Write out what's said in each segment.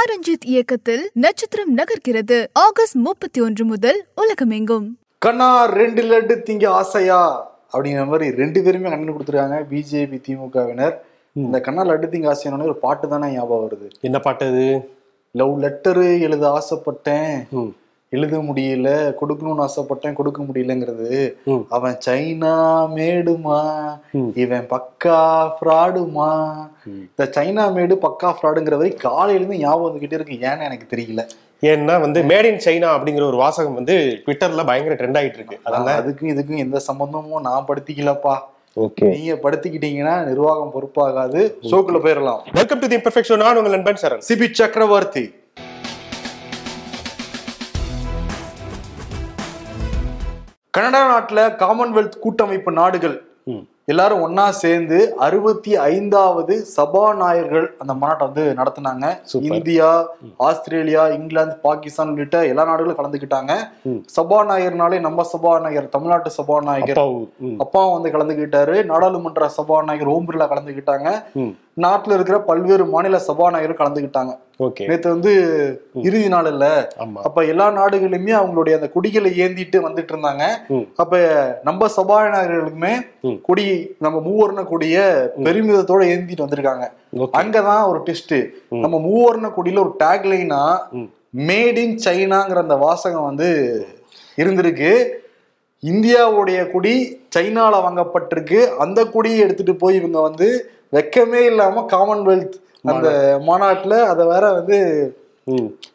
சாரஞ்சித் இயக்கத்தில் நட்சத்திரம் நகர்கிறது. ஆகஸ்ட் முப்பத்தி ஒன்று முதல் உலகமெங்கும். கண்ணா ரெண்டு லட்டு திங்க ஆசையா? அப்படிங்கிற மாதிரி ரெண்டு பேருமே கண்ணு கொடுத்துருக்காங்க. பிஜேபி திமுகவினர். இந்த கண்ணா லட்டு திங்க ஆசையான ஒரு பாட்டு தானே ஞாபகம் வருது. என்ன பாட்டு அது? லவ் லெட்டரு எழுத ஆசைப்பட்டேன். எழுத முடியல கொடுக்கணும்னு ஆசைப்பட்டேன் கொடுக்க முடியலங்கிறது. அவன் சைனா மேடுமா. இவன் பக்கா ஃப்ராடுமா. இந்த சைனா மேடு பக்கா ஃப்ராடுங்கிற வரை காலையில இருந்து ஞாபகம் வந்துகிட்டே இருக்கு. ஏன்னு எனக்கு தெரியல. ஏன்னா வந்து மேட் இன் சைனா அப்படிங்கிற ஒரு வாசகம் வந்து ட்விட்டர்ல பயங்கர ட்ரெண்ட் ஆயிட்டு இருக்கு. அதனால அதுக்கும் இதுக்கும் எந்த சம்பந்தமும் நான் படுத்திக்கலப்பா. ஓகே. நீங்க படுத்திக்கிட்டீங்கன்னா நிர்வாகம் பொறுப்பாகாது. ஷோக்குள்ள போயிடலாம் வெல்கம் டு தி இம்பர்ஃபெக்ஷன் நான் உங்கள் நண்பன் சரண். சிபி சக்கரவர்த்தி. கனடா நாட்டுல காமன்வெல்த் கூட்டமைப்பு நாடுகள். எல்லாரும் ஒன்னா சேர்ந்து அறுபத்தி ஐந்தாவது சபாநாயகர்கள் அந்த மாநாட்டை வந்து நடத்தினாங்க. இந்தியா ஆஸ்திரேலியா இங்கிலாந்து பாகிஸ்தான் உள்ளிட்ட எல்லா நாடுகளும் கலந்துக்கிட்டாங்க. சபாநாயகர்னாலே நம்ம சபாநாயகர் தமிழ்நாட்டு சபாநாயகர். அப்பாவும் வந்து கலந்துக்கிட்டாரு. நாடாளுமன்ற சபாநாயகர் ஓம் பிர்லா கலந்துக்கிட்டாங்க. நாட்டுல இருக்கிற பல்வேறு மாநில சபாநாயகர் கலந்துக்கிட்டாங்க. ஓகே. நேத்து வந்து இறுதி நாள் இல்ல. அப்ப எல்லா நாடுகளுமே அவங்களுடைய அந்த கொடிகளை ஏந்திட்டு வந்துட்டு இருந்தாங்க. அப்ப நம்ம சபாநாயகர்களுக்குமே. கொடி நம்ம மூவர்ண கொடிய பெருமிதத்தோட ஏந்திட்டு வந்திருக்காங்க. அங்கதான் ஒரு டெஸ்ட். நம்ம மூவர்ண கொடியில ஒரு டேக்லைனா. மேட் இன் சைனாங்கிற அந்த வாசகம் வந்து இருந்திருக்கு. இந்தியாவுடைய கொடி சைனால வாங்கப்பட்டிருக்கு. அந்த கொடியை எடுத்துட்டு போய் இவங்க வந்து வெக்கமே இல்லாம காமன்வெல்த் அந்த மாநாட்டுல அதை வேற வந்து.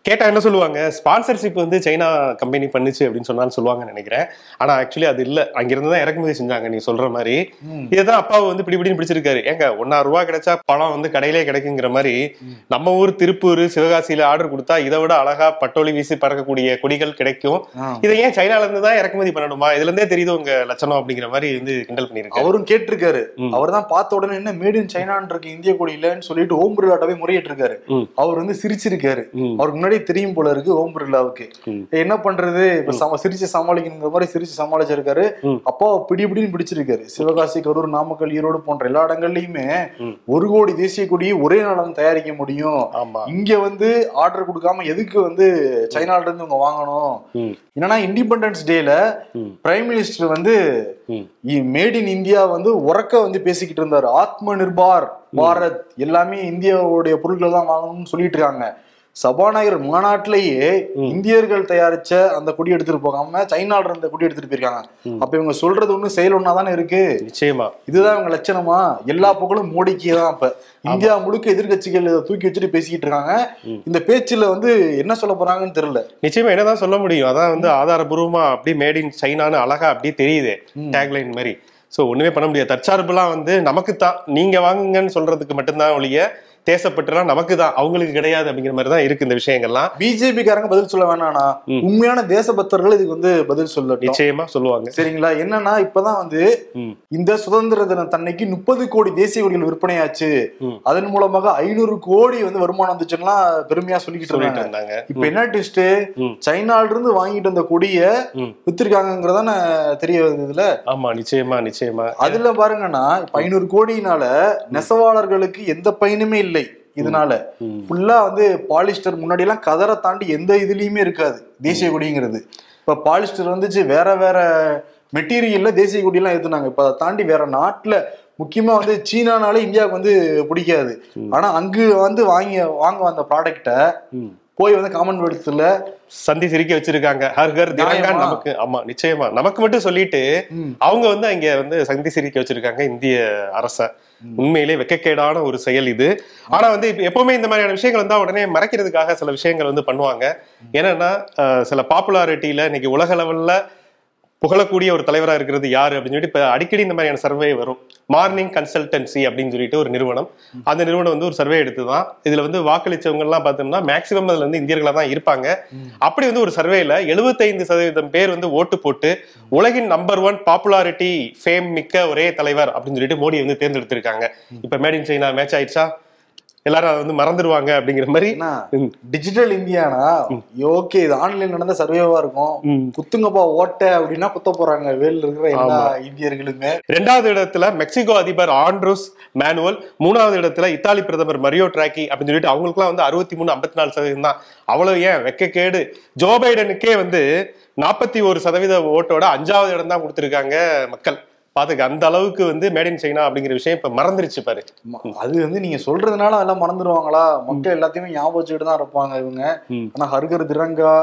கேட்டா என்ன சொல்லுவாங்க? ஸ்பான்சர்ஷிப் வந்து சைனா கம்பெனி பண்ணுச்சு அப்படின்னு சொன்னாலும் சொல்லுவாங்கன்னு நினைக்கிறேன். ஆனா ஆக்சுவலி அது இல்ல. அங்கிருந்து தான் இறக்குமதி செஞ்சாங்க நீ சொல்ற மாதிரி. இதுதான் அப்பாவை வந்து பிடி பிடிச்சிருக்காரு. ஏங்க ஒன்னாயிரம் ரூபாய் கிடைச்சா பழம் வந்து கடையிலே கிடைக்குங்கிற மாதிரி நம்ம ஊர் திருப்பூர் சிவகாசியில ஆர்டர் கொடுத்தா இதை விட அழகா பட்டோலி வீசி பறக்கக்கூடிய கொடிகள் கிடைக்கும். இதை ஏன் சைனால இருந்து தான் இறக்குமதி பண்ணணுமா? இதுல இருந்தே தெரியுது உங்க லட்சணம் அப்படிங்கிற மாதிரி வந்து கிண்டல் பண்ணிருக்காரு அவரும் கேட்டிருக்காரு. அவர் தான் பார்த்த உடனே என்ன மேட் இன் சைனான் இருக்கு இந்திய கொடி இல்லைன்னு சொல்லிட்டு ஓம் பிர்லாட்டவே முறையிட்டு இருக்காரு. அவர் வந்து சிரிச்சிருக்காரு. அவருக்கு முன்னாடி தெரியும் போல இருக்கு ஓம் பிர்லாவுக்கு. என்ன பண்றது இப்ப சம சிரிச்சு சமாளிக்கணுங்கிற மாதிரி சிரிச்சு சமாளிச்சிருக்காரு. அப்பா பிடி பிடின்னு பிடிச்சிருக்காரு சிவகாசி கரூர் நாமக்கல் ஈரோடு போன்ற எல்லா இடங்கள்லயுமே. ஒரு கோடி தேசிய கொடியை ஒரே நாள் வந்து தயாரிக்க முடியும் இங்க வந்து ஆர்டர் கொடுக்காம எதுக்கு வந்து சைனால இருந்து இவங்க வாங்கணும். என்னன்னா இண்டிபெண்டன்ஸ் டேல. பிரைம் மினிஸ்டர் வந்து. மேட் இன் இந்தியா வந்து உறக்க வந்து பேசிக்கிட்டு இருந்தாரு ஆத்ம நிர்பார் பாரத் எல்லாமே இந்தியாவுடைய பொருட்கள் தான் வாங்கணும்னு சொல்லிட்டு இருக்காங்க சபாநாயகர் மாநாட்டிலேயே இந்தியர்கள் தயாரிச்ச அந்த கொடி எடுத்துட்டு போகாம சைனால இருந்த கொடி எடுத்துட்டு போயிருக்காங்க. அப்ப இவங்க சொல்றது ஒண்ணு செயல் ஒண்ணா தானே இருக்கு? நிச்சயமா. இதுதான் இவங்க லட்சணமா? எல்லா புகழும் மோடிக்கு தான் அப்ப இந்தியா முழுக்க எதிர்க்கட்சிகள் இதை தூக்கி வச்சுட்டு பேசிக்கிட்டு இருக்காங்க. இந்த பேச்சுல வந்து என்ன சொல்ல போறாங்கன்னு தெரியல. நிச்சயமா என்னதான் சொல்ல முடியும். அதான் வந்து ஆதாரபூர்வமா அப்படியே மேட் இன் சைனான்னு அழகா அப்படியே தெரியுது. டேக்லைன் மாதிரி. சோ ஒண்ணுமே பண்ண முடியாது. தற்சார்புலாம் வந்து நமக்கு தான் நீங்க வாங்குங்கன்னு சொல்றதுக்கு மட்டும்தான் ஒழிய தேசப்பட்டுலாம் நமக்கு தான் அவங்களுக்கு கிடையாது அப்படிங்கிற மாதிரி தான் இருக்கு இந்த விஷயங்கள்லாம். பிஜேபி காரங்க பதில் சொல்ல வேணானா ம். உண்மையான தேசபக்தர்கள் இதுக்கு வந்து பதில் சொல்லட்டும். நிச்சயமா சொல்லுவாங்க. சரிங்களா? என்னன்னா இப்பதான் வந்து. இந்த சுதந்திர தின தன்னைக்கு முப்பது கோடி தேசிய கொடிகள் விற்பனையாச்சு. அதன் மூலமாக ஐநூறு கோடி வந்து வருமானம் வந்துச்சுன்னா பெருமையா சொல்லிக்கிட்டு இருந்தாங்க. இப்ப என்ன ட்விஸ்ட். சைனால இருந்து வாங்கிட்டு வந்த கொடிய. வித்திருக்காங்கிறதான தெரிய வருது இதுல ஆமா நிச்சயமா நிச்சயமா. அதுல பாருங்கன்னா இப்ப ஐநூறு கோடினால நெசவாளர்களுக்கு எந்த பயனுமே இல்லை. இதனால ம். ஃபுல்லா வந்து பாலிஸ்டர் முன்னாடி எல்லாம் கதரை தாண்டி எந்த இதுலயுமே இருக்காது. தேசிய கொடிங்கிறது. இப்ப பாலிஸ்டர் வந்துச்சு வேற வேற மெட்டீரியல்ல தேசிய கொடியெல்லாம் ஏத்துனாங்க. இப்ப அதை தாண்டி வேற நாட்டுல முக்கியமா வந்து சீனானாலே இந்தியாவுக்கு வந்து பிடிக்காது. ஆனா அங்கு வந்து வாங்கி வாங்க வந்த ப்ராடக்ட. போய் வந்து காமன்வெல்த்ல சந்தி சிரிக்க வச்சிருக்காங்க. ஹர் ஹர் நியாயமா? நமக்கு ஆமா நிச்சயமா. நமக்கு மட்டும் சொல்லிட்டு. அவங்க வந்து அங்க வந்து சந்தி சிரிக்க வச்சிருக்காங்க இந்திய அரச. உண்மையிலே வெக்கக்கேடான ஒரு செயல் இது. ஆனா வந்து இப்ப எப்பவுமே இந்த மாதிரியான விஷயங்கள் வந்தா உடனே மறைக்கிறதுக்காக சில விஷயங்கள் வந்து பண்ணுவாங்க. என்னன்னா சில பாப்புலாரிட்டியில இன்னைக்கு உலக லெவல்ல புகழக்கூடிய ஒரு தலைவரா இருக்கிறது யாரு அப்படின்னு சொல்லிட்டு இப்ப அடிக்கடி இந்த மாதிரியான சர்வே வரும். மார்னிங் கன்சல்டன்சி அப்படின்னு சொல்லிட்டு ஒரு நிறுவனம். அந்த நிறுவனம் வந்து ஒரு சர்வே எடுத்து தான் இதுல வந்து வாக்களிச்சவங்க எல்லாம் பார்த்தோம்னா மேக்சிமம் அதுல வந்து இந்தியர்களா தான் இருப்பாங்க. அப்படி வந்து ஒரு சர்வேல 75% சதவீதம் பேர் வந்து ஓட்டு போட்டு உலகின் நம்பர் ஒன் பாப்புலாரிட்டி ஃபேம் மிக்க ஒரே தலைவர் அப்படின்னு சொல்லிட்டு மோடி வந்து தேர்ந்தெடுத்திருக்காங்க. இப்ப மேட் இன் சைனா மேட்ச் ஆயிடுச்சா? எல்லாரும் அதை வந்து மறந்துடுவாங்க அப்படிங்கிற மாதிரி. டிஜிட்டல் இந்தியானா ஓகே இது ஆன்லைன் நடந்த சர்வேவா இருக்கும். குத்துங்கப்பா ஓட்ட அப்படின்னா குத்த போறாங்க. வேல் இருக்கிற எல்லா இந்தியர்களுமே. ரெண்டாவது இடத்துல மெக்சிகோ அதிபர் ஆண்ட்ரூஸ் மேனுவல் மூணாவது இடத்துல இத்தாலி பிரதமர் மரியோ டிராக்கி அப்படின்னு சொல்லிட்டு அவங்களுக்குலாம் வந்து அறுபத்தி மூணு ஐம்பத்தி நாலு சதவீதம் தான். அவ்வளவு ஏன்? வெக்கக்கேடு. ஜோ பைடனுக்கே வந்து நாற்பத்தி ஒரு சதவீத ஓட்டோட அஞ்சாவது இடம் தான் கொடுத்துருக்காங்க மக்கள். பாத்துக்க அந்த அளவுக்கு வந்து மேட் இன் சைனா அப்படிங்கிற விஷயம் இப்ப மறந்துருச்சு பாரு. அது வந்து நீங்க சொல்றதுனால அதெல்லாம் மறந்துடுவாங்களா மக்கள் எல்லாத்தையுமே ஞாபகம் வச்சுக்கிட்டு தான் இருப்பாங்க இவங்க. ஆனா ஹர்கர் திரங்கா.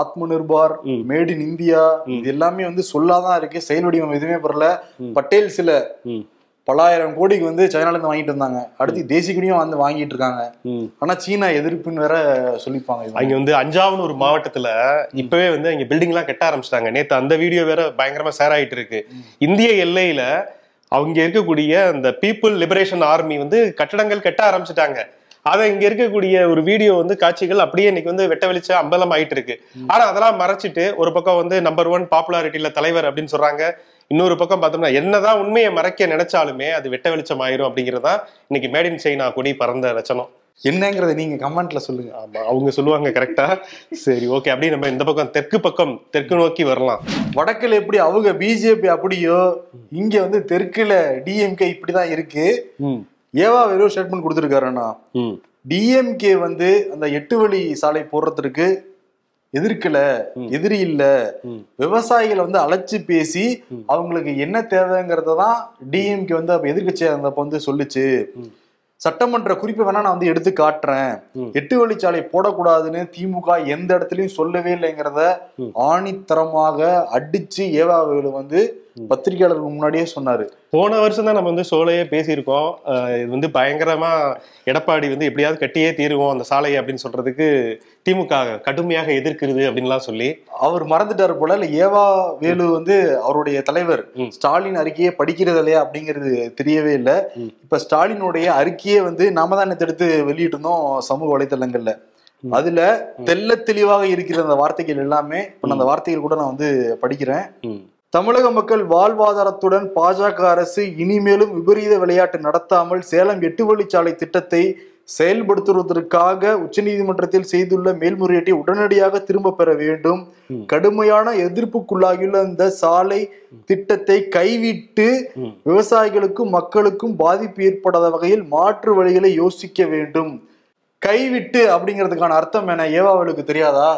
ஆத்ம நிர்பார். மேட் இன் இந்தியா இது எல்லாமே வந்து சொல்லாதான் இருக்கு செயல் வடிவம் எதுவுமே பெறல பட்டேல் சில. ம். பலாயிரம் கோடிக்கு வந்து சைனால இருந்து வாங்கிட்டு இருந்தாங்க அடுத்து தேசிய கொடியும் வந்து வாங்கிட்டு இருக்காங்க. ஆனா சீனா எதிர்ப்புன்னு வேற சொல்லிப்பாங்க. அங்க வந்து அஞ்சாவன் ஒரு மாவட்டத்துல இப்பவே வந்து அங்க பில்டிங் எல்லாம் கட்ட ஆரம்பிச்சிட்டாங்க. நேத்து அந்த வீடியோ வேற பயங்கரமா ஷேர் ஆயிட்டு இருக்கு. இந்திய எல்லையில அவங்க இருக்கக்கூடிய அந்த பீப்புள் லிபரேஷன் ஆர்மி வந்து கட்டடங்கள் கட்ட ஆரம்பிச்சிட்டாங்க. அதை இங்க இருக்கக்கூடிய ஒரு வீடியோ வந்து காட்சிகள் அப்படியே இன்னைக்கு வந்து வெட்ட வெளிச்ச அம்பலம் ஆயிட்டு இருக்கு ஆனா அதெல்லாம் மறைச்சிட்டு ஒரு பக்கம் வந்து நம்பர் ஒன் பாப்புலாரிட்டியில தலைவர் அப்படின்னு சொல்றாங்க. இன்னொரு பக்கம் பார்த்தோம்னா என்னதான் உண்மையை மறைக்க நினைச்சாலுமே அது வெட்ட வெளிச்சம் ஆயிரும் அப்படிங்கறதா இன்னைக்கு மேட் இன் சைனா கொடி பறந்த லட்சணம் என்னங்கறத நீங்க கமெண்ட்ல சொல்லுங்க. ஆமா அவங்க சொல்லுவாங்க கரெக்டா சரி ஓகே அப்படியே நம்ம இந்த பக்கம் தெற்கு பக்கம் தெற்கு நோக்கி வரலாம். வடக்குல எப்படி அவங்க பிஜேபி அப்படியோ இங்க வந்து தெற்குல டிஎம்கே இப்படிதான் இருக்கு. ஏவா வெறும் ஸ்டேட்மெண்ட் கொடுத்துருக்காருன்னா டிஎம்கே வந்து அந்த எட்டு வழி சாலை போடுறதுக்கு எதிர்க்கல எதிரி இல்ல. விவசாயிகளை வந்து அழைச்சு பேசி அவங்களுக்கு என்ன தேவைங்கிறத தான் டிஎம்கே வந்து அப்ப எதிர்கட்சியா இருந்தப்ப வந்து சொல்லுச்சு. சட்டமன்ற குறிப்பை வேணா நான் வந்து எடுத்து காட்டுறேன். எட்டு வழிச்சாலை போடக்கூடாதுன்னு திமுக எந்த இடத்துலயும் சொல்லவே இல்லைங்கிறத ஆணித்தரமாக அடிச்சு ஏவாவேலு வந்து பத்திரிகையாளருக்கு முன்னாடியே சொன்னாரு. போன வருஷம் தான் நம்ம வந்து சோலையே பேசியிருக்கோம். இது வந்து பயங்கரமா எடப்பாடி வந்து எப்படியாவது கட்டியே தீருவோம் அந்த சாலையை அப்படின்னு சொல்றதுக்கு திமுக கடுமையாக எதிர்க்கிறது அப்படின்லாம் சொல்லி. அவர் மறந்துட்டாரு போல இல்ல ஏவா வேலு வந்து அவருடைய தலைவர். ஸ்டாலின் அறிக்கையை படிக்கிறது இல்லையா அப்படிங்கிறது தெரியவே இல்லை. இப்ப ஸ்டாலினுடைய அறிக்கையே வந்து நாம தான் எடுத்து வெளியிட்டு இருந்தோம் சமூக வலைத்தளங்கள்ல. அதுல தெள்ள தெளிவாக இருக்கிற அந்த வார்த்தைகள் எல்லாமே இப்ப அந்த வார்த்தைகள் கூட நான் வந்து படிக்கிறேன். தமிழக மக்கள் வாழ்வாதாரத்துடன் பாஜக அரசு இனிமேலும் விபரீத விளையாட்டு நடத்தாமல் சேலம் எட்டு வழிச்சாலை திட்டத்தை செயல்படுத்துவதற்காக உச்சநீதிமன்றத்தில் செய்துள்ள மேல்முறையீட்டை உடனடியாக திரும்ப பெற வேண்டும். கடுமையான எதிர்ப்புக்குள்ளாகியுள்ள இந்த சாலை திட்டத்தை கைவிட்டு. விவசாயிகளுக்கும் மக்களுக்கும் பாதிப்பு ஏற்படாத வகையில் மாற்று வழிகளை யோசிக்க வேண்டும். கைவிட்டு அப்படிங்கிறதுக்கான அர்த்தம் என்ன? ஏவாவளுக்கு தெரியாதா?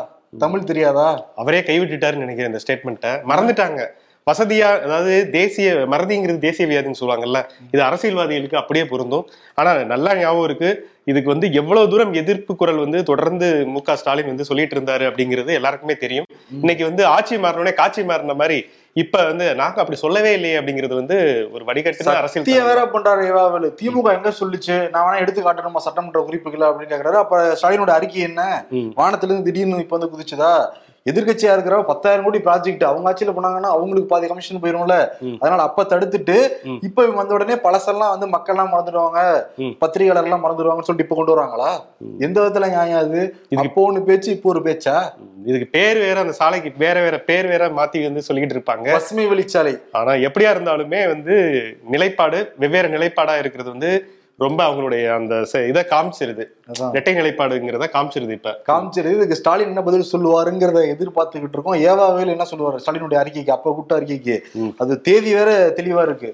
தமிழ் தெரியாதா? அவரே கைவிட்டுட்டாருன்னு நினைக்கிறேன் இந்த ஸ்டேட்மெண்ட்டை மறந்துட்டாங்க. வசதியா அதாவது தேசிய மறதிங்கிறது தேசிய வியாதின்னு சொல்லுவாங்கல்ல இது அரசியல்வாதிகளுக்கு அப்படியே பொருந்தும். ஆனா நல்லா ஞாபகம் இருக்கு இதுக்கு வந்து எவ்வளவு தூரம் எதிர்ப்பு குரல் வந்து தொடர்ந்து மு க ஸ்டாலின் வந்து சொல்லிட்டு இருந்தாரு அப்படிங்கிறது எல்லாருக்குமே தெரியும். இன்னைக்கு வந்து ஆட்சி மாறினோடனே காட்சி மாறின மாதிரி இப்ப வந்து நாங்க அப்படி சொல்லவே இல்லையே அப்படிங்கிறது வந்து ஒரு வடிகட்டின அரசியல் சத்தியம் வேற பண்றாரு ஏவாவல் திமுக எங்க சொல்லுச்சு? நான் வேணா எடுத்து காட்டணுமா? சட்டமன்ற குறிப்புகளை அப்படின்னு கேக்குறாரு. அப்ப ஸ்டாலினோட அறிக்கை என்ன? ம். வானத்துல இருந்து திடீர்னு இப்ப வந்து குதிச்சுதா? எதிர்க்கட்சியா இருக்கிற பத்தாயிரம் கோடி ப்ராஜெக்ட் அவங்க ஆட்சியில போனாங்கன்னா அவங்களுக்கு பாதி கமிஷன் போயிரும்ல. அதனால அப்ப தடுத்துட்டு. இப்ப இவங்க வந்த உடனே பழசெல்லாம் வந்து மக்கள் எல்லாம் மறந்துடுவாங்க. பத்திரிகையாளர் எல்லாம் மறந்துடுவாங்கன்னு சொல்லிட்டு இப்ப கொண்டு வராங்களா? எந்த விதத்துல நியாயம் அது? அப்போ ஒண்ணு பேச்சு இப்போ ஒரு பேச்சா? இதுக்கு பேர் வேற அந்த சாலைக்கு வேற வேற பேர் வேற மாத்தி வந்து சொல்லிக்கிட்டு இருப்பாங்க. பசுமை வழிச்சாலை ஆனா எப்படியா இருந்தாலுமே வந்து நிலைப்பாடு வெவ்வேறு நிலைப்பாடா இருக்கிறது வந்து ரொம்ப அவங்களுடைய அந்த இதை காமிச்சிருது. இரட்டை நிலைப்பாடுங்கிறத காமிச்சிருது இப்ப. காமிச்சிரு இதுக்கு ஸ்டாலின் என்ன பதில் சொல்லுவாருங்கிறத எதிர்பார்த்துக்கிட்டு இருக்கோம். ஏவாவேல் என்ன சொல்லுவாரு? ஸ்டாலினுடைய அறிக்கைக்கு அப்ப கூட்ட அறிக்கைக்கு. அது தேதி வேற தெளிவா இருக்கு.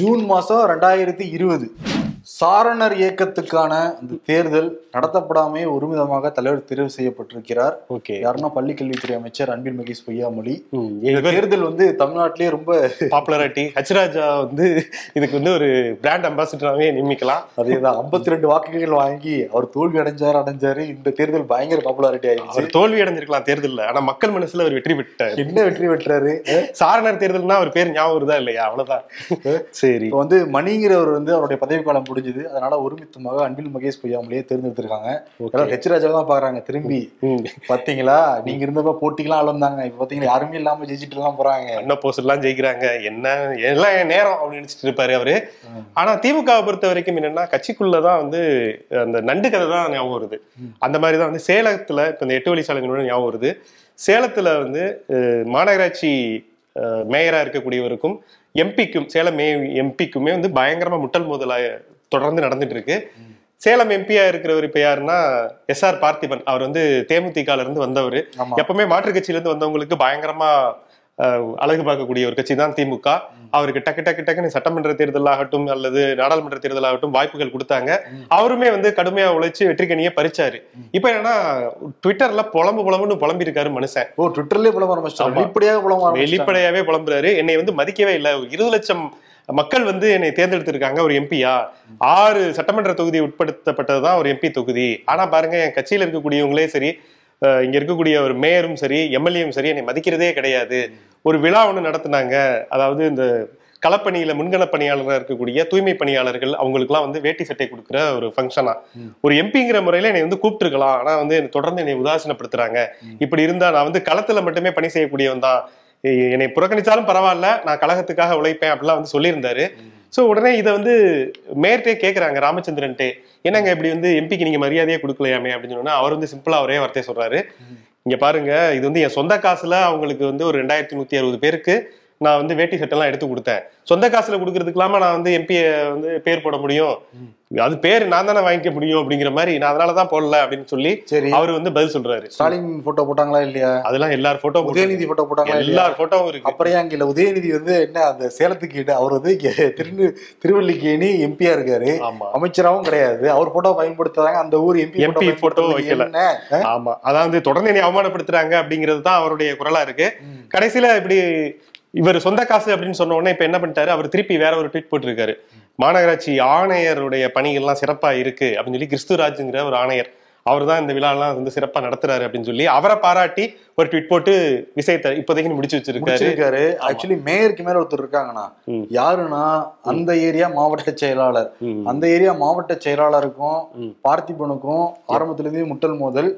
ஜூன் மாசம் ரெண்டாயிரத்தி இருபது. சாரணர் இயக்கத்துக்கான அந்த தேர்தல் நடத்தப்படாமே ஒருமிதமாக தலைவர் தெரிவு செய்யப்பட்டிருக்கிறார். ஓகே. யாருன்னா பள்ளி கல்வித்துறை அமைச்சர் அன்பில் மகேஷ் பொய்யாமொழி. இந்த தேர்தல் வந்து தமிழ்நாட்டிலேயே ரொம்ப பாப்புலராட்டி ஹச்ராஜா வந்து இதுக்கு வந்து ஒரு பிராண்ட் அம்பாசிடராகவே நியமிக்கலாம். அதேதான். 52 ரெண்டு வாக்குகள் வாங்கி அவர் தோல்வி அடைஞ்சாரு அடைஞ்சாரு. இந்த தேர்தல் பயங்கர பாப்புலாரிட்டி ஆயிடுச்சு. அவர் தோல்வி அடைஞ்சிருக்கலாம் தேர்தல்ல. ஆனா மக்கள் மனசுல அவர் வெற்றி பெற்றார். என்ன வெற்றி பெற்றாரு? சாரணர் தேர்தல்னா அவர் பேர் ஞாபகம் வருதா இல்லையா? அவ்வளவுதான். சரி. இப்போ வந்து மணிங்கிறவர் வந்து அவருடைய பதவி காலம் முடிஞ்சது. அதனால ஒருமித்தமாக அன்பில் மகேஷ் பொய்யாமலேயே தேர்ந்தெடுத்திருக்காங்க. ஹெச் ராஜாவை தான் பாக்குறாங்க திரும்பி. பாத்தீங்களா? நீங்க இருந்தப்ப போட்டிக்கெல்லாம் அளந்தாங்க இப்ப பாத்தீங்களா யாருமே இல்லாம ஜெயிச்சிட்டு எல்லாம் போறாங்க. அண்ணா போஸ்ட் எல்லாம் ஜெயிக்கிறாங்க. என்ன எல்லாம் என் நேரம் அப்படின்னு நினைச்சிட்டு இருப்பாரு அவரு. ஆனா திமுகவை பொறுத்த வரைக்கும் என்னன்னா கட்சிக்குள்ளதான் வந்து அந்த நண்டு கதை தான் ஞாபகம் வருது. அந்த மாதிரி தான் வந்து சேலத்துல இப்ப இந்த எட்டு வழிச்சாலைகளோட ஞாபகம் வருது. சேலத்துல வந்து மாநகராட்சி அஹ், மேயரா இருக்கக்கூடியவருக்கும் எம்பிக்கும் சேலம் மே எம்பிக்குமே வந்து பயங்கரமா முட்டல் மோதலா தொடர்ந்து நடந்துட்டு இருக்கு சேலம் எம்பியா இருக்கிறவர் இப்ப யாருன்னா எஸ் ஆர் பார்த்திபன். அவர் வந்து தேமுதிகல இருந்து வந்தவர் எப்பவுமே மாற்றுக் கட்சியில இருந்து வந்தவங்களுக்கு பயங்கரமா அழகு பார்க்கக்கூடிய ஒரு கட்சி தான் திமுக. அவருக்கு டக்கு டக்கு டக்குன்னு சட்டமன்ற தேர்தல் ஆகட்டும் அல்லது நாடாளுமன்ற தேர்தல் ஆகட்டும் வாய்ப்புகள் கொடுத்தாங்க. அவருமே வந்து கடுமையா உழைச்சு வெற்றிக்கணியை பறிச்சாரு. இப்ப என்னன்னா ட்விட்டர்ல புலம்பு புலம்புன்னு புலம்பி இருக்காரு மனுஷன். ஓ ட்விட்டர்லயே புலம்ப ஆரம்பிச்சிட்டாங்க ஆமா. வெளிப்படையாக புலம்ப வெளிப்படையாவே புலம்புறாரு. என்னை வந்து மதிக்கவே இல்லை. இருபது லட்சம் மக்கள் வந்து என்னை தேர்ந்தெடுத்திருக்காங்க ஒரு எம்பியா ஆறு சட்டமன்ற தொகுதி உட்படுத்தப்பட்டதுதான் ஒரு எம்பி தொகுதி. ஆனா பாருங்க என் கட்சியில இருக்கக்கூடியவங்களே சரி இங்க இருக்கக்கூடிய ஒரு மேயரும் சரி எம்எல்ஏவும் சரி என்னை மதிக்கிறதே கிடையாது. ஒரு விழா ஒண்ணு நடத்துனாங்க. அதாவது இந்த களப்பணியில முன்கள பணியாளராக இருக்கக்கூடிய தூய்மை பணியாளர்கள் அவங்களுக்குலாம் வந்து வேட்டி சட்டை கொடுக்குற ஒரு ஃபங்க்ஷனா ஒரு எம்பிங்கிற முறையில என்னை வந்து கூப்பிட்டுருக்கலாம். ஆனா வந்து என்னை தொடர்ந்து என்னை உதாசீனப்படுத்துறாங்க. இப்படி இருந்தா நான் வந்து களத்துல மட்டுமே பணி செய்யக்கூடியவன் தான். என்னை புறக்கணிச்சாலும் பரவாயில்ல நான் கழகத்துக்காக உழைப்பேன் அப்படிலாம் வந்து சொல்லியிருந்தாரு. சோ உடனே இதை வந்து மேயர்ட்டே கேக்குறாங்க ராமச்சந்திரன்ட்டே. என்னங்க இப்படி வந்து எம்பிக்கு நீங்க மரியாதையே கொடுக்கலையாமே அப்படின்னு சொன்னா அவர் வந்து சிம்பிளா ஒரே வார்த்தையை சொல்றாரு. இங்க பாருங்க இது வந்து என் சொந்த காசுல அவங்களுக்கு வந்து ஒரு ரெண்டாயிரத்தி நூத்தி அறுபது பேருக்கு நான் வந்து வேட்டி சட்டெல்லாம் எடுத்து கொடுத்தேன். சொந்த காசுல கொடுக்கறதுக்கலாமா நான் வந்து எம்பி வந்து பேர் போட முடியும். அது பேர் நான் தானே வாங்கிக்க முடியும் அப்படிங்கிற மாதிரி நான் அதனாலதான் போடல அப்படின்னு சொல்லி சரி. அவர் வந்து பதில் சொல்றாரு. ஸ்டாலின் போட்டோ போட்டாங்களா இல்லையா? அதெல்லாம் எல்லார் போட்டோ உதயநிதி போட்டோ போட்டாங்களா இல்லையா? எல்லார் போட்டோவும் இருக்கு. அப்புறம் ஏன் இல்ல உதயநிதி வந்து என்ன அந்த சேலத்துக்கு அவர் வந்து திரு திருவல்லிக்கேணி எம்பியா இருக்காரு. ஆமா. அமைச்சராகவும் கிடையாது. அவர் போட்டோ பயன்படுத்தாங்க அந்த ஊர் எம்பி MP photo வைக்கல. ஆமா. அதாவது தொடர்ந்து என்னை அவமானப்படுத்துறாங்க அப்படிங்கிறது தான் அவருடைய குரலா இருக்கு. கடைசியில இப்படி இவர் சொந்த காசு அப்படின்னு சொன்ன உடனே இப்ப என்ன பண்ணிட்டாரு? அவர் திருப்பி வேற ஒரு ட்வீட் போட்டிருக்காரு. மாநகராட்சி ஆணையருடைய பணிகள்லாம் சிறப்பா இருக்கு அப்படின்னு சொல்லி கிறிஸ்துராஜுங்கிற ஒரு ஆணையர் அவர் தான் இந்த விழாலாம் வந்து சிறப்பா நடத்துறாரு அப்படின்னு சொல்லி அவரை பாராட்டி ஒரு ட்வீட் போட்டு விஷயத்தை இப்போதைக்கு முடிச்சு வச்சிருக்காரு ஆக்சுவலி மேயருக்கு மேல ஒருத்தர் இருக்காங்கண்ணா. யாருன்னா அந்த ஏரியா மாவட்ட செயலாளர். அந்த ஏரியா மாவட்ட செயலாளருக்கும். பார்த்திபனுக்கும் ஆரம்பத்துல இருந்தே முட்டல் மோதல்.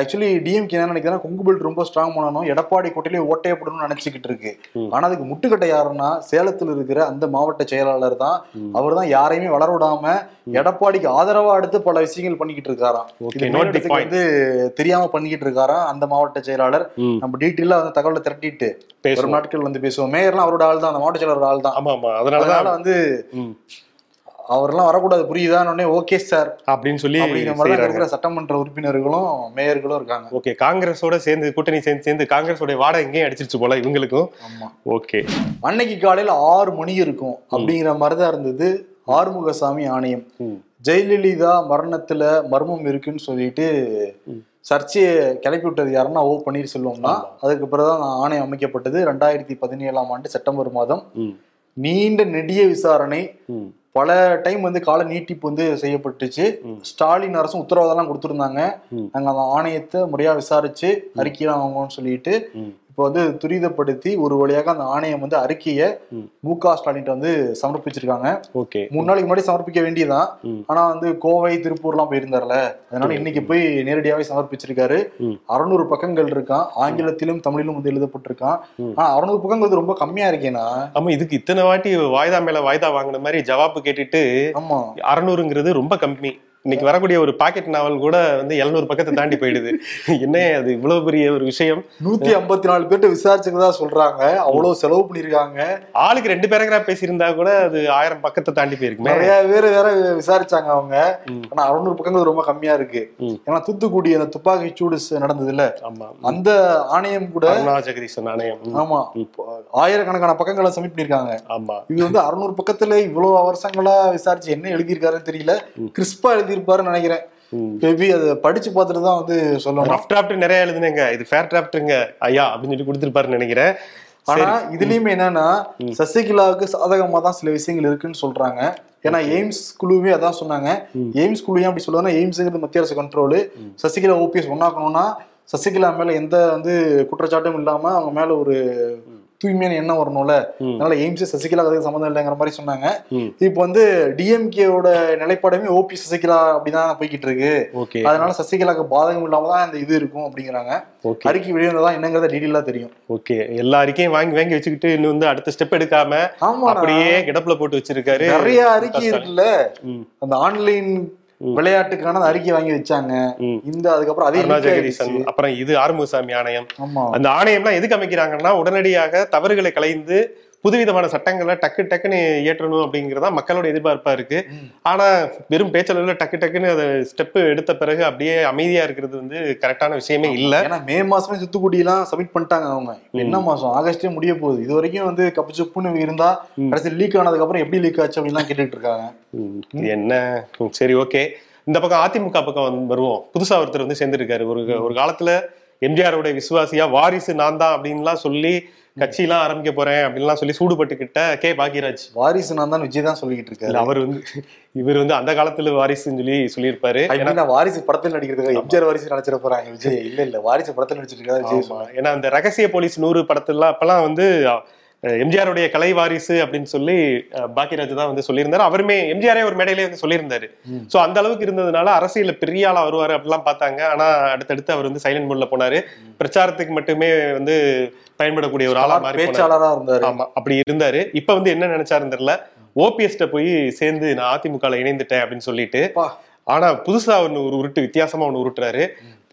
ஆக்சுவலி டிஎம்கே என்ன நினைக்கிறேன் கொங்கு பெல்ட் ரொம்ப ஸ்ட்ராங் பண்ணணும் எடப்பாடி கோட்டையிலே ஓட்டையப்படணும்னு நினைச்சுக்கிட்டு இருக்கு. ஆனா அதுக்கு முட்டுக்கட்டை யாருன்னா சேலத்துல இருக்கிற அந்த மாவட்ட செயலாளர் தான். அவர் தான் யாரையுமே வளர விடாம எடப்பாடிக்கு ஆதரவா அடுத்து பல விஷயங்கள் பண்ணிக்கிட்டு இருக்காராம். வந்து தெரியாம பண்ணிக்கிட்டு இருக்காராம் அந்த மாவட்ட செயலாளர். நம்ம டீட்டெயிலா வந்து தகவலை திரட்டிட்டு ஒரு பேசுவோம். நாட்கள் வந்து பேசுவோம். மேயர்லாம் அவரோட ஆள் தான் அந்த மாவட்ட செயலரோட ஆள் தான். ஆமா ஆமா. அதனால வந்து ம். அவரெல்லாம் வரக்கூடாது புரியுதான்னு ஓகே சார் அப்படின்னு சொல்லி. இருக்கிற சட்டமன்ற உறுப்பினர்களும் மேயர்களும் இருக்காங்க. ஓகே காங்கிரஸோட சேர்ந்து கூட்டணி சேர்ந்து சேர்ந்து காங்கிரஸோட வாடகை எங்கேயும் அடிச்சிருச்சு போல இவங்களுக்கும். ஆமா. ஓகே. அன்னைக்கு காலையில ஆறு மணி இருக்கும். அப்படிங்கிற மாதிரி தான் இருந்தது. ஆறுமுகசாமி ஆணையம். ஜெயலலிதா மரணத்துல மர்மம் இருக்குன்னு சொல்லிட்டு. சர்ச்சையை கிளப்பி விட்டது யாருன்னா ஓ பன்னீர்செல்வம் தான் அதுக்கு பிறகுதான் ஆணையம் அமைக்கப்பட்டது ரெண்டாயிரத்தி பதினேழாம் ஆண்டு செப்டம்பர் மாதம். நீண்ட நெடிய விசாரணை. பல டைம் வந்து கால நீட்டிப்பு வந்து செய்யப்பட்டுச்சு. ஸ்டாலின் அரசும் உத்தரவாதம்லாம் கொடுத்துருந்தாங்க. நாங்க அந்த ஆணையத்தை முறையா விசாரிச்சு அறிக்கையெல்லாம் வாங்குவோம்னு சொல்லிட்டு. இப்போ வந்து துரிதப்படுத்தி ஒரு வழியாக அந்த ஆணையம் வந்து அறிக்கையை ம். க ஸ்டாலின் வந்து சமர்ப்பிச்சிருக்காங்க. ஓகே. மூணு நாளைக்கு முன்னாடி சமர்ப்பிக்க வேண்டியதுதான். ஆனா வந்து கோவை திருப்பூர்லாம் போயிருந்தார்ல. அதனால இன்னைக்கு போய் நேரடியாவே சமர்ப்பிச்சிருக்காரு. அறுநூறு பக்கங்கள் இருக்கான். ஆங்கிலத்திலும் தமிழிலும் வந்து எழுதப்பட்டிருக்கான். ஆனா அறுநூறு பக்கங்கள் வந்து ரொம்ப கம்மியா இருக்கேனா? ஆமா இதுக்கு இத்தனை வாட்டி வாய்தா மேல வாய்தா வாங்கின மாதிரி ஜவாப்பு கேட்டுட்டு ஆமா. அறநூறுங்கிறது ரொம்ப கம்மி. இன்னைக்கு வரக்கூடிய ஒரு பாக்கெட் நாவல் கூட வந்து எழுநூறு பக்கத்தை தாண்டி போயிடுது. என்ன அது இவ்வளவு பெரிய ஒரு விஷயம்? நூத்தி ஐம்பத்தி நாலு பேர்ட்ட விசாரிச்சுக்கிறதா சொல்றாங்க. அவ்வளவு செலவு பண்ணிருக்காங்க ஆளுக்கு ரெண்டு பேராகிராஃப் பேசியிருந்தா கூட அது ஆயிரம் பக்கத்தை தாண்டி போயிருக்குமே. நிறைய பேர் வேற விசாரிச்சாங்க அவங்க. ஆனா அறுநூறு பக்கங்கள் ரொம்ப கம்மியா இருக்கு. ஏன்னா தூத்துக்குடி அந்த துப்பாக்கி சூடு நடந்ததுல ஆமா. அந்த ஆணையம் கூட ஜெகதீசன் ஆணையம். ஆமா. ஆயிரக்கணக்கான பக்கங்களை சப்மிட் பண்ணிருக்காங்க ஆமா. இது வந்து அறுநூறு பக்கத்துல இவ்வளவு வருஷங்களா விசாரிச்சு என்ன எழுதியிருக்காருன்னு தெரியல. கிறிஸ்பா எழுதியிருப்பாருன்னு நினைக்கிறேன். மேபி அதை படிச்சு பார்த்துட்டு தான் வந்து சொல்லணும். ரஃப் டிராஃப்ட் நிறைய எழுதுனேங்க. இது ஃபேர் டிராஃப்ட்டுங்க ஐயா அப்படின்னு சொல்லி கொடுத்துருப்பாருன்னு நினைக்கிறேன். ஆனா இதுலயுமே என்னன்னா சசிகலாவுக்கு சாதகமா தான் சில விஷயங்கள் இருக்குன்னு சொல்றாங்க. ஏன்னா எய்ம்ஸ் குழுவே அதான் சொன்னாங்க. எய்ம்ஸ் குழு அப்படி சொல்லுவாங்கன்னா எய்ம்ஸ்ங்கிறது மத்திய அரசு கண்ட்ரோலு சசிகலா ஓபிஎஸ் ஒன்னாக்கணும்னா சசிகலா மேல எந்த வந்து குற்றச்சாட்டும் இல்லாம அவங்க மேல ஒரு தூய்மையான எண்ணம் வரணும்ல. அதனால எய்ம்ஸ் சசிகலா அதுக்கு சம்மந்தம் இல்லைங்கிற மாதிரி சொன்னாங்க. இப்போ வந்து டிஎம்கேவோட நிலைப்பாடுமே ஓபி சசிகலா அப்படிதான் போய்கிட்டு இருக்கு அதனால சசிகலாக்கு பாதகம் இல்லாம தான் இந்த இது இருக்கும் அப்படிங்கிறாங்க. அறிக்கை வெளிவந்ததா என்னங்கிறத டீடெயிலா தெரியும். ஓகே. எல்லா அறிக்கையும் வாங்கி வாங்கி வச்சுக்கிட்டு இன்னும் வந்து அடுத்த ஸ்டெப் எடுக்காம ஆமா அப்படியே கிடப்புல போட்டு வச்சிருக்காரு. நிறைய அறிக்கை இருக்குல்ல. அந்த ஆன்லைன் விளையாட்டுக்கான அறிக்கை வாங்கி வச்சாங்க. இந்த அதுக்கப்புறம் அதே ஜெகதீசன். அப்புறம் இது ஆறுமுகசாமி ஆணையம் அந்த ஆணையம்லாம் எதுக்கு அமைக்கிறாங்கன்னா உடனடியாக தவறுகளை களைந்து புதுவிதமான சட்டங்களை டக்கு டக்குன்னு இயற்றணும் அப்படிங்கிறதா மக்களோட எதிர்பார்ப்பா இருக்கு. ஆனா வெறும் பேச்சளவுல டக்கு டக்குன்னு அதை ஸ்டெப் எடுத்த பிறகு அப்படியே அமைதியா இருக்கிறது வந்து கரெக்டான விஷயமே இல்ல. ஏன்னா மே மாசமே தூத்துக்குடி எல்லாம் சப்மிட் பண்ணிட்டாங்க அவங்க. என்ன மாசம்? ஆகஸ்டே முடிய போகுது. இது வரைக்கும் வந்து கப்பு சுப்புன்னு இருந்தா கடைசி லீக் ஆனதுக்கு அப்புறம் எப்படி லீக் ஆச்சு அப்படின்னு கேட்டுட்டு இருக்காங்க. என்ன? சரி ஓகே இந்த பக்கம் அதிமுக பக்கம் வந்து வருவோம். புதுசா ஒருத்தர் வந்து சேர்ந்திருக்காரு. ஒரு ஒரு காலத்துல எம்ஜிஆரோட விசுவாசியா வாரிசு நான் தான் அப்படின்லாம் சொல்லி கட்சியெல்லாம் ஆரம்பிக்க போறேன் அப்படின்லாம் சொல்லி சூடுபட்டுக்கிட்ட கே பாக்யராஜ். வாரிசு நான் தான் விஜய் தான் சொல்லிக்கிட்டு இல்ல, இருக்காரு அவர் வந்து இவர் வந்து அந்த காலத்துல வாரிசுன்னு சொல்லி சொல்லியிருப்பாரு. நான் வாரிசு படத்தில் நடிக்கிறதுக்கு எம்ஜிஆர் வாரிசு நடிச்சிட போறாங்க விஜய். இல்ல இல்ல வாரிசு படத்தில் நடிச்சிட்டு இருக்காரு விஜய். ஏன்னா அந்த ரகசிய போலீஸ் நூறு படத்துல அப்பெல்லாம் வந்து எம்ஜிஆருடைய கலை வாரிசு அப்படின்னு சொல்லி பாக்கியராஜ் தான் வந்து சொல்லியிருந்தாரு. அவருமே எம்ஜிஆரே ஒரு மேடையிலே வந்து சொல்லியிருந்தாரு. சோ அந்த அளவுக்கு இருந்ததுனால அரசியல்ல பெரிய ஆளா வருவாரு அப்படிலாம் பார்த்தாங்க. ஆனா அடுத்தடுத்து அவர் வந்து சைலண்ட் மோட்ல போனாரு. பிரச்சாரத்துக்கு மட்டுமே வந்து பயன்படக்கூடிய ஒரு ஆளா மாறி போனாரு. பேச்சாளரா இருந்தாரு. ஆமா அப்படி இருந்தாரு. இப்ப வந்து என்ன நினைச்சாருன்னு தெரியல. ஓபிஎஸ்ட போய் சேர்ந்து நான் அதிமுகல இணைந்துட்டேன் அப்படின்னு சொல்லிட்டு. ஆனா புதுசா ஒண்ணு ஒரு உருட்டு வித்தியாசமா ஒண்ணு உருட்டுறாரு.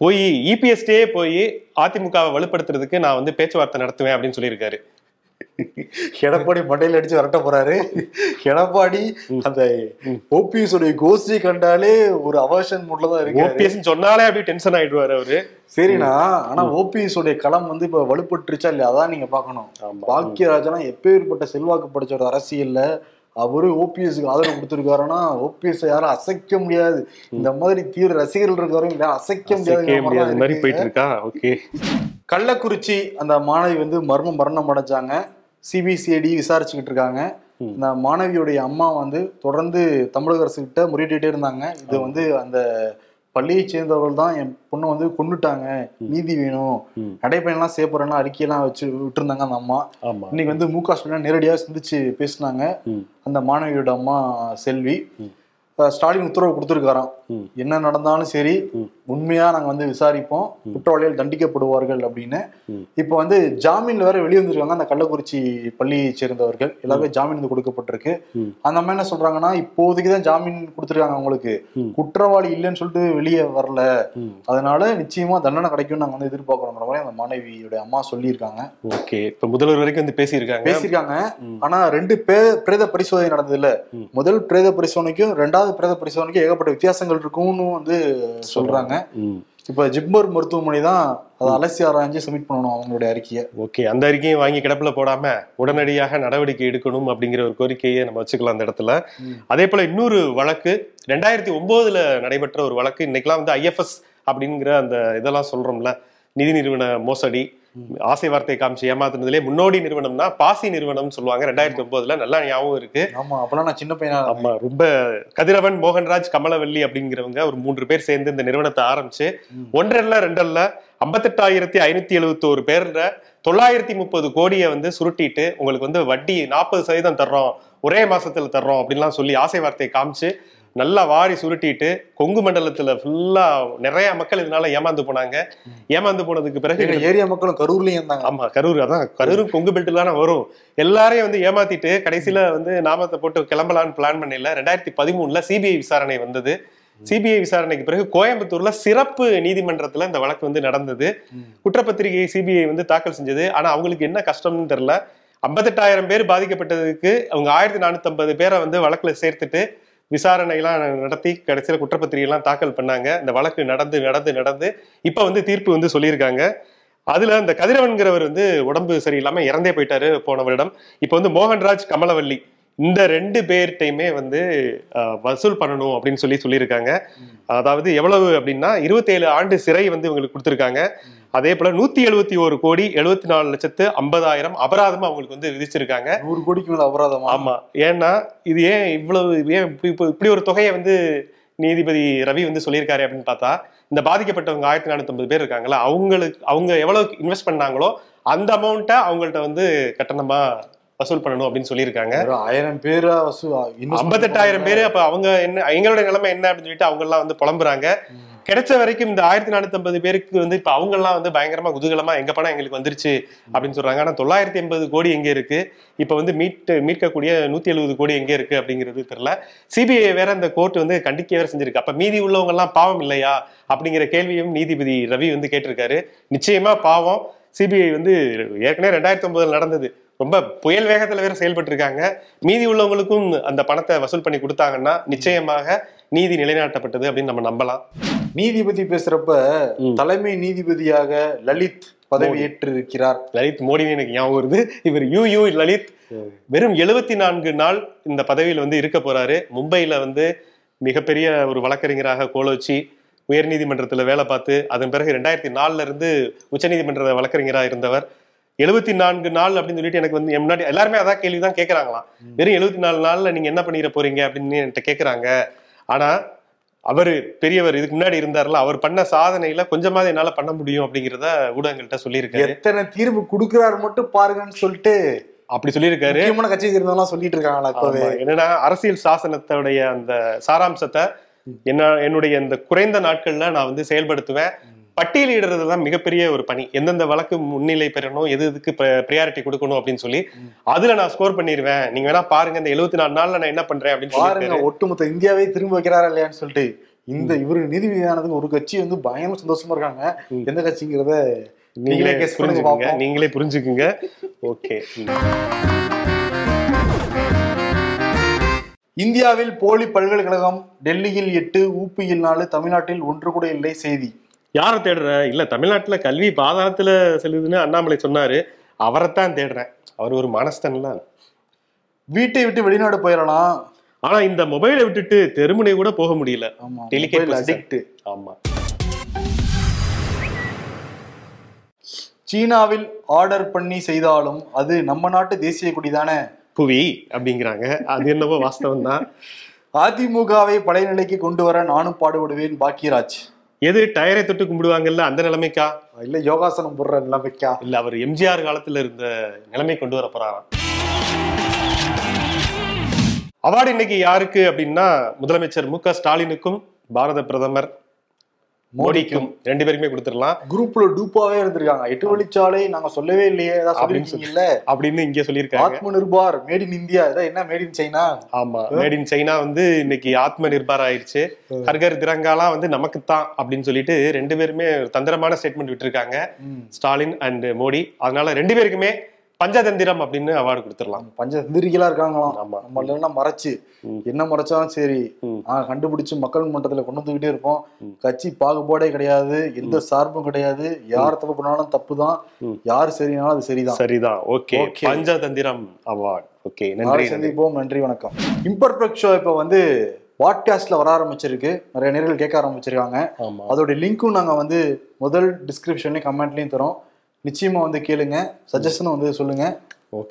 போய் இபிஎஸ்டே போய் அதிமுகவை வலுப்படுத்துறதுக்கு நான் வந்து பேச்சுவார்த்தை நடத்துவேன் அப்படின்னு சொல்லியிருக்காரு. எடப்பாடி மண்டையில அடிச்சு விரட்ட போறாரு. எடப்பாடி அந்த ஓபிஎஸ் உடைய கோஷ்டி கண்டாலே ஒரு அவர்ஷன் மூட்ல தான் இருக்கு ஓபிஎஸ் சொன்னாலே அப்படியே டென்ஷன் ஆயிடுவாரு அவரு. சரிண்ணா. ஆனா ஓபிஎஸ் உடைய களம் வந்து இப்ப வலுப்பட்டுருச்சா இல்லையா? அதான் நீங்க பாக்கணும். பாக்கியராஜனா எப்பேற்பட்ட செல்வாக்கு படிச்ச ஒரு அரசியல்ல அவரு ஓபிஎஸ்க்கு ஆதரவு கொடுத்திருக்காருன்னா ஓபிஎஸ் யாரும் அசைக்க முடியாது. இந்த மாதிரி தீவிர ரசிகர்கள் இருக்காரும் யாரும் அசைக்க முடியாத போயிட்டு இருக்கா? ஓகே. கள்ளக்குறிச்சி அந்த மாணவி வந்து மர்ம மரணம் அடைஞ்சாங்க. சிபிசிஐடி விசாரிச்சுக்கிட்டு இருக்காங்க. இந்த மாணவியுடைய அம்மா வந்து தொடர்ந்து தமிழக அரசு கிட்ட முறையிட்டே இருந்தாங்க. இது வந்து அந்த பள்ளியை சேர்ந்தவர்கள் தான் என் பொண்ணை வந்து கொண்டுட்டாங்க நீதி வேணும். நடைப்பயணம்லாம் செய்ய போறேன்னா அறிக்கையெல்லாம் வச்சு விட்டுருந்தாங்க அந்த அம்மா. இன்னைக்கு வந்து மு க ஸ்டாலின் நேரடியாக சந்திச்சு பேசினாங்க. அந்த மாணவியோட அம்மா செல்வி. ஸ்டாலின் உத்தரவு கொடுத்துருக்காராம். என்ன நடந்தாலும் சரி உண்மையா நாங்க வந்து விசாரிப்போம். குற்றவாளிகள் தண்டிக்கப்படுவார்கள் அப்படின்னு. இப்போ வந்து ஜாமீன்ல வேற வெளியே வந்திருக்காங்க அந்த கள்ளக்குறிச்சி பள்ளியை சேர்ந்தவர்கள். எல்லாருமே ஜாமீன் வந்து கொடுக்கப்பட்டிருக்கு. அந்த அம்மா என்ன சொல்றாங்கன்னா இப்போதைக்கு தான் ஜாமீன் கொடுத்துருக்காங்க அவங்களுக்கு. குற்றவாளி இல்லைன்னு சொல்லிட்டு வெளியே வரல. அதனால நிச்சயமா தண்டனை கிடைக்கும் நாங்க வந்து எதிர்பார்க்கறோங்கிற மாதிரி அந்த மாணவியோட அம்மா சொல்லியிருக்காங்க. ஓகே. இப்ப முதல்வர் வரைக்கும் வந்து பேசியிருக்காங்க. பேசியிருக்காங்க. ஆனா ரெண்டு பே பிரேத பரிசோதனை நடந்தது இல்ல. முதல் பிரேத பரிசோதனைக்கும் ரெண்டாவது பிரேத பரிசோதனைக்கும் ஏகப்பட்ட வித்தியாசங்கள் இருக்கும்னு வந்து சொல்றாங்க. இப்ப ஜிப்மர் மருத்துவமனை தான் அதை அலசி ஆராய்ஞ்சு சப்மிட் பண்ணணும் அவங்களுடைய அறிக்கையை. ஓகே அந்த அறிக்கையும் வாங்கி கிடப்புல போடாம உடனடியாக நடவடிக்கை எடுக்கணும் அப்படிங்கிற ஒரு கோரிக்கையை நம்ம வச்சுக்கலாம் அந்த இடத்துல. அதே போல இன்னொரு வழக்கு ரெண்டாயிரத்தி ஒன்பதுல நடைபெற்ற ஒரு வழக்கு இன்னைக்கெல்லாம் வந்து ஐஎஃப்எஸ் அப்படிங்கிற அந்த இதெல்லாம் சொல்றோம்ல நிதி நிறுவன மோசடி. ஆசை வார்த்தை காமிச்சு ஏமாத்துனதுலே முன்னோடி நிறுவனம்னா பாசி நிறுவனம் சொல்லுவாங்க. ரெண்டாயிரத்தி ஒன்பதுல நல்லா ஞாபகம் இருக்கு. ஆமா அப்பெல்லாம் நான் சின்ன பையனா. ஆமா ரொம்ப கதிரவன் மோகன்ராஜ் கமலவல்லி அப்படிங்கிறவங்க ஒரு மூன்று பேர் சேர்ந்து இந்த நிறுவனத்தை ஆரம்பிச்சு ஒன்றல்ல ரெண்டல்ல ஐம்பத்தெட்டாயிரத்தி ஐநூத்தி எழுபத்தோரு பேர்ல தொள்ளாயிரத்தி முப்பது கோடியை வந்து சுருட்டிட்டு உங்களுக்கு வந்து வட்டி நாற்பது சதவீதம் தர்றோம் ஒரே மாசத்துல தர்றோம் அப்படின்லாம் சொல்லி ஆசை வார்த்தையை காமிச்சு நல்லா வாரி சுருட்டிட்டு கொங்கு மண்டலத்துல ஃபுல்லா நிறைய மக்கள் இதனால ஏமாந்து போனாங்க. ஏமாந்து போனதுக்கு பிறகு ஏரியா மக்களும் கரூர்லயும் இருந்தாங்க. ஆமா கரூர் அதான். கரூரும் கொங்கு பெல்ட்ல தானே வரும். எல்லாரையும் வந்து ஏமாத்திட்டு கடைசியில வந்து நாமத்தை போட்டு கிளம்பலான்னு பிளான் பண்ணல. ரெண்டாயிரத்தி பதிமூணுல சிபிஐ விசாரணை வந்தது. சிபிஐ விசாரணைக்கு பிறகு கோயம்புத்தூர்ல சிறப்பு நீதிமன்றத்துல இந்த வழக்கு வந்து நடந்தது. குற்றப்பத்திரிகை சிபிஐ வந்து தாக்கல் செஞ்சது. ஆனா அவங்களுக்கு என்ன கஷ்டம்னு தெரியல. ஐம்பத்தெட்டாயிரம் பேர் பாதிக்கப்பட்டதுக்கு அவங்க ஆயிரத்தி நானூத்தி ஐம்பது பேரை வந்து வழக்குல சேர்த்துட்டு விசாரணை எல்லாம் நடத்தி கடைசியில குற்றப்பத்திரிகை எல்லாம் தாக்கல் பண்ணாங்க. இந்த வழக்கு நடந்து நடந்து நடந்து இப்ப வந்து தீர்ப்பு வந்து சொல்லியிருக்காங்க. அதுல இந்த கதிரவன்கிறவர் வந்து உடம்பு சரியில்லாம இறந்தே போயிட்டாரு போன வருடம். இப்ப வந்து மோகன்ராஜ் கமலவல்லி இந்த ரெண்டு பேர்கிட்டையுமே வந்து வசூல் பண்ணணும் அப்படின்னு சொல்லி சொல்லியிருக்காங்க. அதாவது எவ்வளவு அப்படின்னா இருபத்தேழு ஆண்டு சிறை வந்து இவங்களுக்கு கொடுத்துருக்காங்க. அதே போல நூத்தி எழுபத்தி ஒரு கோடி எழுபத்தி நாலு லட்சத்து ஐம்பதாயிரம் அபராதமா அவங்களுக்கு வந்து விதிச்சிருக்காங்க. நூறு கோடிக்கு மேல அபராதமா? ஆமா. ஏன்னா இது ஏன் இவ்வளவு ஏன் இப்ப- இப்ப இப்படி ஒரு தொகையை வந்து நீதிபதி ரவி வந்து சொல்லியிருக்காரு அப்படின்னு பார்த்தா இந்த பாதிக்கப்பட்டவங்க ஆயிரத்தி நானூத்தி பேர் இருக்காங்களா அவங்களுக்கு அவங்க எவ்வளவு இன்வெஸ்ட் பண்ணாங்களோ அந்த அமௌண்ட்டை அவங்கள்ட்ட வந்து கட்டணமா வசூல் பண்ணணும் அப்படின்னு சொல்லியிருக்காங்க. ஆயிரம் பேரா ஐம்பத்தெட்டாயிரம் பேர் அப்ப அவங்க என்ன எங்களோட நிலைமை என்ன அப்படின்னு சொல்லிட்டு அவங்க எல்லாம் வந்து புலம்புறாங்க. கிடைச்ச வரைக்கும் இந்த ஆயிரத்தி நானூத்தி ஐம்பது பேருக்கு வந்து இப்ப அவங்க எல்லாம் வந்து பயங்கரமா குதூகலமா எங்க பணம் எங்களுக்கு வந்துருச்சு அப்படின்னு சொல்றாங்க. ஆனா தொள்ளாயிரத்தி எண்பது கோடி எங்க இருக்கு? இப்ப வந்து மீட்டு மீட்கக்கூடிய நூத்தி எழுபது கோடி எங்க இருக்கு அப்படிங்கிறது தெரியல. சிபிஐ வேற இந்த கோர்ட் வந்து கண்டிக்க வேற செஞ்சிருக்கு. அப்ப மீதி உள்ளவங்க எல்லாம் பாவம் இல்லையா? அப்படிங்கிற கேள்வியும் நீதிபதி ரவி வந்து கேட்டிருக்காரு. நிச்சயமா பாவம். சிபிஐ வந்து ஏற்கனவே ரெண்டாயிரத்தி ஒன்பதுல நடந்தது. ரொம்ப புயல் வேகத்துல வேற செயல்பட்டு இருக்காங்க மீதி உள்ளவங்களுக்கும் அந்த பணத்தை வசூல் பண்ணி கொடுத்தாங்கன்னா நிச்சயமாக நீதி நிலைநாட்டப்பட்டது அப்படின்னு நம்ம நம்பலாம். நீதிபதி பேசுறப்ப. தலைமை நீதிபதியாக லலித் பதவி ஏற்றிருக்கிறார். லலித் மோடின்னு எனக்கு ஞாபகம் வருது. இவர் யூ யூ லலித். வெறும் எழுபத்தி நான்கு நாள் இந்த பதவியில் வந்து இருக்க போறாரு. மும்பையில வந்து மிகப்பெரிய ஒரு வழக்கறிஞராக கோலோச்சி உயர்நீதிமன்றத்துல வேலை பார்த்து அதன் பிறகு ரெண்டாயிரத்தி நாலுல இருந்து உச்சநீதிமன்ற வழக்கறிஞராக இருந்தவர். எழுபத்தி நான்கு நாள் அப்படின்னு சொல்லிட்டு எனக்கு வந்து முன்னாடி எல்லாருமே அதான் கேள்வி தான் கேட்கறாங்களாம் வெறும் எழுபத்தி நாலு நாள்ல நீங்க என்ன பண்ணிட போறீங்க அப்படின்னு என்கிட்ட கேட்கறாங்க ஆனா அவரு பெரியவர் இதுக்கு முன்னாடி இருந்தார்ல அவர் பண்ண சாதனையில கொஞ்சமாவது என்னால பண்ண முடியும் அப்படிங்கிறத ஊடகங்கள்ட்ட சொல்லியிருக்காரு. எத்தனை தீர்வு கொடுக்கிறாரு மட்டும் பாருங்கன்னு சொல்லிட்டு அப்படி சொல்லியிருக்காரு. முக்கியமான கட்சி இருந்தவங்க சொல்லிட்டு இருக்காங்களா இப்பவே. என்னன்னா அரசியல் சாசனத்தோடைய அந்த சாராம்சத்தை என்ன என்னுடைய இந்த குறைந்த நாட்கள்ல நான் வந்து செயல்படுத்துவேன். பட்டியலிடுறது தான் மிகப்பெரிய ஒரு பணி. எந்தெந்த வழக்கு முன்னிலை பெறணும் எது எதுக்கு ப்ரியாரிட்டி கொடுக்கணும் அப்படின்னு சொல்லி அதுல நான் ஸ்கோர் பண்ணிடுவேன் நீங்க வேணா பாருங்க இந்த எழுபத்தி நாலு நாள்ல நான் என்ன பண்றேன் அப்படின்னு பாருங்க. ஒட்டுமொத்த இந்தியாவே திரும்ப வைக்கிறாரா இல்லையான்னு சொல்லிட்டு இந்த இவரு நீதிபதியானதுக்கு ஒரு கட்சி வந்து பயங்கர சந்தோஷமா இருக்காங்க. எந்த கட்சிங்கிறத நீங்களே பண்ணுங்க புரிஞ்சுக்குங்க. நீங்களே புரிஞ்சுக்குங்க. ஓகே இந்தியாவில் போலி பல்கலைக்கழகம் டெல்லியில் எட்டு ஊப்பியில் நாலு தமிழ்நாட்டில் ஒன்று கூட இல்லை செய்தி. யாரை தேடுற? இல்ல தமிழ்நாட்டுல கல்வி பாதாளத்துல செல்லுதுன்னு அண்ணாமலை சொன்னாரு. அவரைத்தான் தேடுறேன். அவர் ஒரு மனஸ்தன்ல வீட்டை விட்டு வெளிநாடு போயிடலாம் ஆனா இந்த மொபைலை விட்டுட்டு தெருமுனை கூட போக முடியல. அடிக்ட் ஆமா. சீனாவில் ஆர்டர் பண்ணி செய்தாலும் அது நம்ம நாட்டு தேசிய கொடி தானே? புவி அப்படிங்கிறாங்க. அது என்னவோ வாஸ்தவம் தான் அதிமுகவை பழைய நிலைக்கு கொண்டு வர நானும் பாடுபடுவேன் பாக்கியராஜ். எது டயரை தொட்டு கும்பிடுவாங்கல்ல அந்த நிலைமைக்கா? இல்ல யோகாசனம் போடுற நிலைமைக்கா? இல்ல அவர் எம்ஜிஆர் காலத்துல இருந்த நிலைமை கொண்டு வர போறாராம் அவார்டு இன்னைக்கு யாருக்கு அப்படின்னா முதலமைச்சர் மு க ஸ்டாலினுக்கும் பாரத பிரதமர் மோடிக்கும் ரெண்டு பேருக்குமே கொடுத்துடலாம். குரூப்ல டூப்பாவே இருந்திருக்காங்க. எட்டு வழிச்சாலை நாங்க சொல்லவே இல்லையே. ஏதாவது அப்படின்னு இங்க சொல்லியிருக்காங்க. Aatma Nirbhar made in India என்ன மேட் இன் சைனா ஆமா. மேட் இன் சைனா வந்து இன்னைக்கு ஆத்ம நிர்பார் ஆயிருச்சு ஹர்கர் திரங்காலாம் வந்து நமக்கு தான் அப்படின்னு சொல்லிட்டு ரெண்டு பேருமே ஒரு தந்திரமான ஸ்டேட்மெண்ட் விட்டுருக்காங்க. ஸ்டாலின் அண்ட் மோடி. அதனால ரெண்டு பேருக்குமே பஞ்சதந்திரம் அப்படின்னு அவார்டு கொடுத்துடலாம். பஞ்ச திரிகளா இருக்காங்களாம். ஆமா. நம்ம எல்லாம் மறைச்சு. என்ன மறைச்சாலும் சரி. ஆஹ் கண்டுபிடிச்சு மக்கள் மன்றத்துல கொண்டு வந்துகிட்டே இருப்போம். கட்சி பாகுபாடே கிடையாது எந்த சார்பும் கிடையாது. யார் தப்பு பண்ணாலும் தப்பு தான். யார் சரினாலும் அது சரிதான். சரிதான். Okay. Okay. Panchatantram award okay. நன்றி. சந்திப்போம். நன்றி வணக்கம். இம்பர்ஃபெக்ட் ஷோ இப்போ வந்து பாட்காஸ்ட்ல வர ஆரம்பிச்சிருக்கு. நிறைய நேர்கள் கேட்க ஆரம்பிச்சிருக்காங்க. அதோட லிங்க்கும் நாங்க வந்து முதல் டிஸ்கிரிப்ஷன்லயும் கமெண்ட்லயும் தரோம். நிச்சயமா வந்து கேளுங்க. சஜஷனும் வந்து சொல்லுங்க.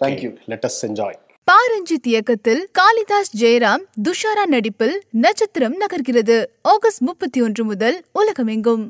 Thank you. Let us enjoy Pa Ranjith இயக்கத்தில் காளிதாஸ் ஜெயராம் துஷாரா நடிப்பில் நட்சத்திரம் நகர்கிறது. ஆகஸ்ட் முப்பத்தி ஒன்று முதல் உலகமெங்கும்.